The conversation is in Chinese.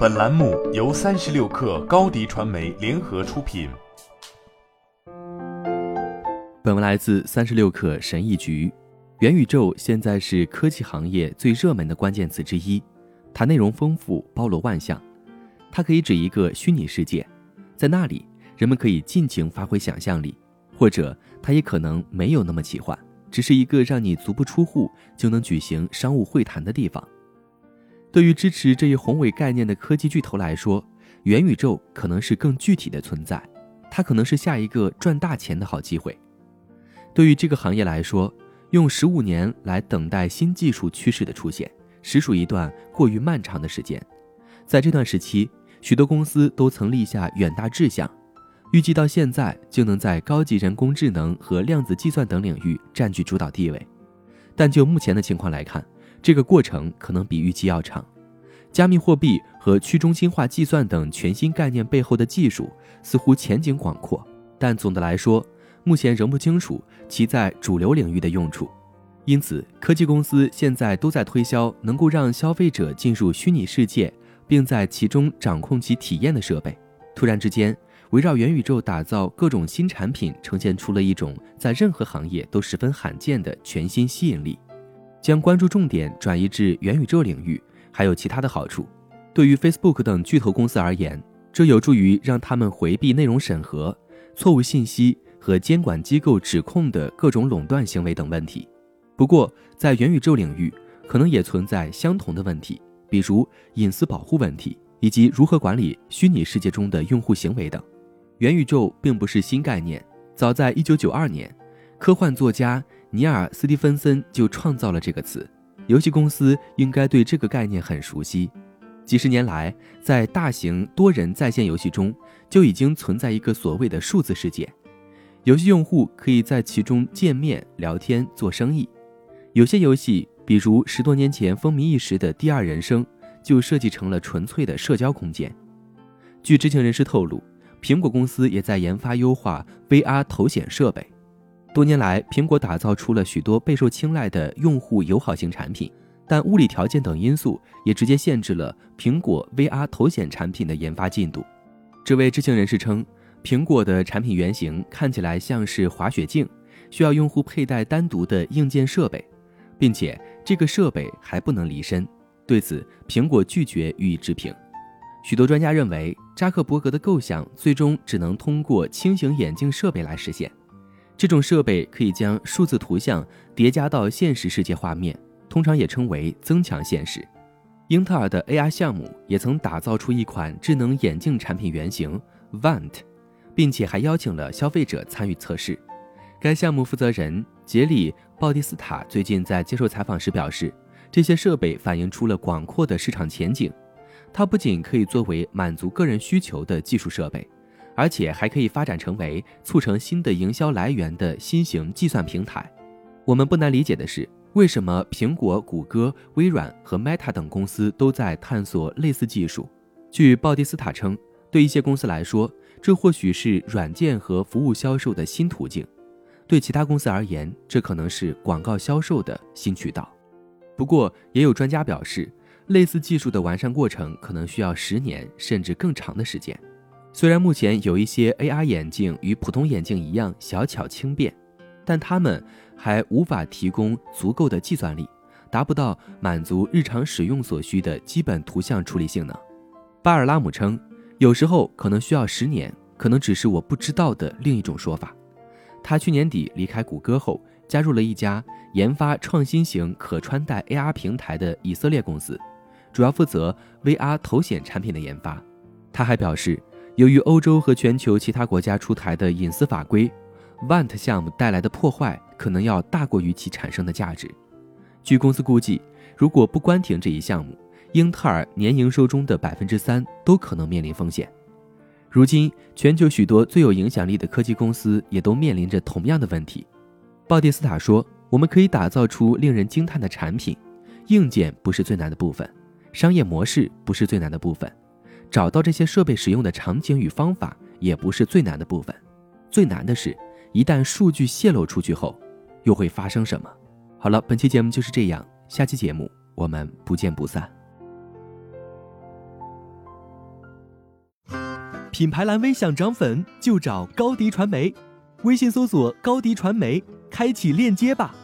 本栏目由三十六氪高低传媒联合出品。本文来自三十六氪神译局。元宇宙现在是科技行业最热门的关键词之一，它内容丰富，包罗万象。它可以指一个虚拟世界，在那里人们可以尽情发挥想象力；或者它也可能没有那么奇幻，只是一个让你足不出户就能举行商务会谈的地方。对于支持这一宏伟概念的科技巨头来说，元宇宙可能是更具体的存在，它可能是下一个赚大钱的好机会。对于这个行业来说，用十五年来等待新技术趋势的出现，实属一段过于漫长的时间。在这段时期，许多公司都曾立下远大志向，预计到现在就能在高级人工智能和量子计算等领域占据主导地位。但就目前的情况来看，这个过程可能比预期要长，加密货币和去中心化计算等全新概念背后的技术似乎前景广阔，但总的来说，目前仍不清楚其在主流领域的用处。因此，科技公司现在都在推销能够让消费者进入虚拟世界，并在其中掌控其体验的设备。突然之间，围绕元宇宙打造各种新产品，呈现出了一种在任何行业都十分罕见的全新吸引力。将关注重点转移至元宇宙领域，还有其他的好处。对于 Facebook 等巨头公司而言，这有助于让他们回避内容审核、错误信息和监管机构指控的各种垄断行为等问题。不过，在元宇宙领域，可能也存在相同的问题，比如隐私保护问题以及如何管理虚拟世界中的用户行为等。元宇宙并不是新概念，早在1992年，科幻作家。尼尔·斯蒂芬森就创造了这个词，游戏公司应该对这个概念很熟悉。几十年来，在大型多人在线游戏中就已经存在一个所谓的数字世界，游戏用户可以在其中见面、聊天、做生意。有些游戏，比如十多年前风靡一时的《第二人生》，就设计成了纯粹的社交空间。据知情人士透露，苹果公司也在研发优化 VR 头显设备。多年来，苹果打造出了许多备受青睐的用户友好型产品，但物理条件等因素也直接限制了苹果 VR 头显产品的研发进度。这位知情人士称，苹果的产品原型看起来像是滑雪镜，需要用户佩戴单独的硬件设备，并且这个设备还不能离身。对此，苹果拒绝予以置评。许多专家认为，扎克伯格的构想最终只能通过轻型眼镜设备来实现。这种设备可以将数字图像叠加到现实世界画面，通常也称为增强现实。英特尔的 AR 项目也曾打造出一款智能眼镜产品原型 Vant，并且还邀请了消费者参与测试。该项目负责人杰里·鲍蒂斯塔最近在接受采访时表示，这些设备反映出了广阔的市场前景。它不仅可以作为满足个人需求的技术设备。而且还可以发展成为促成新的营销来源的新型计算平台。我们不难理解的是，为什么苹果、谷歌、微软和 Meta 等公司都在探索类似技术。据鲍蒂斯塔称，对一些公司来说，这或许是软件和服务销售的新途径；对其他公司而言，这可能是广告销售的新渠道。不过，也有专家表示，类似技术的完善过程可能需要十年甚至更长的时间。虽然目前有一些 AR 眼镜与普通眼镜一样小巧轻便，但它们还无法提供足够的计算力，达不到满足日常使用所需的基本图像处理性能。巴尔拉姆称，有时候可能需要十年，可能只是我不知道的另一种说法。他去年底离开谷歌后，加入了一家研发创新型可穿戴 AR 平台的以色列公司，主要负责 VR 头显产品的研发。他还表示。由于欧洲和全球其他国家出台的隐私法规，Vant 项目带来的破坏可能要大过于其产生的价值。据公司估计，如果不关停这一项目，英特尔年营收中的百分之三都可能面临风险。如今，全球许多最有影响力的科技公司也都面临着同样的问题。鲍蒂斯塔说：“我们可以打造出令人惊叹的产品，硬件不是最难的部分，商业模式不是最难的部分。”找到这些设备使用的场景与方法也不是最难的部分，最难的是，一旦数据泄露出去后，又会发生什么？好了，本期节目就是这样，下期节目我们不见不散。品牌蓝 V 想涨粉就找高迪传媒，微信搜索高迪传媒，开启链接吧。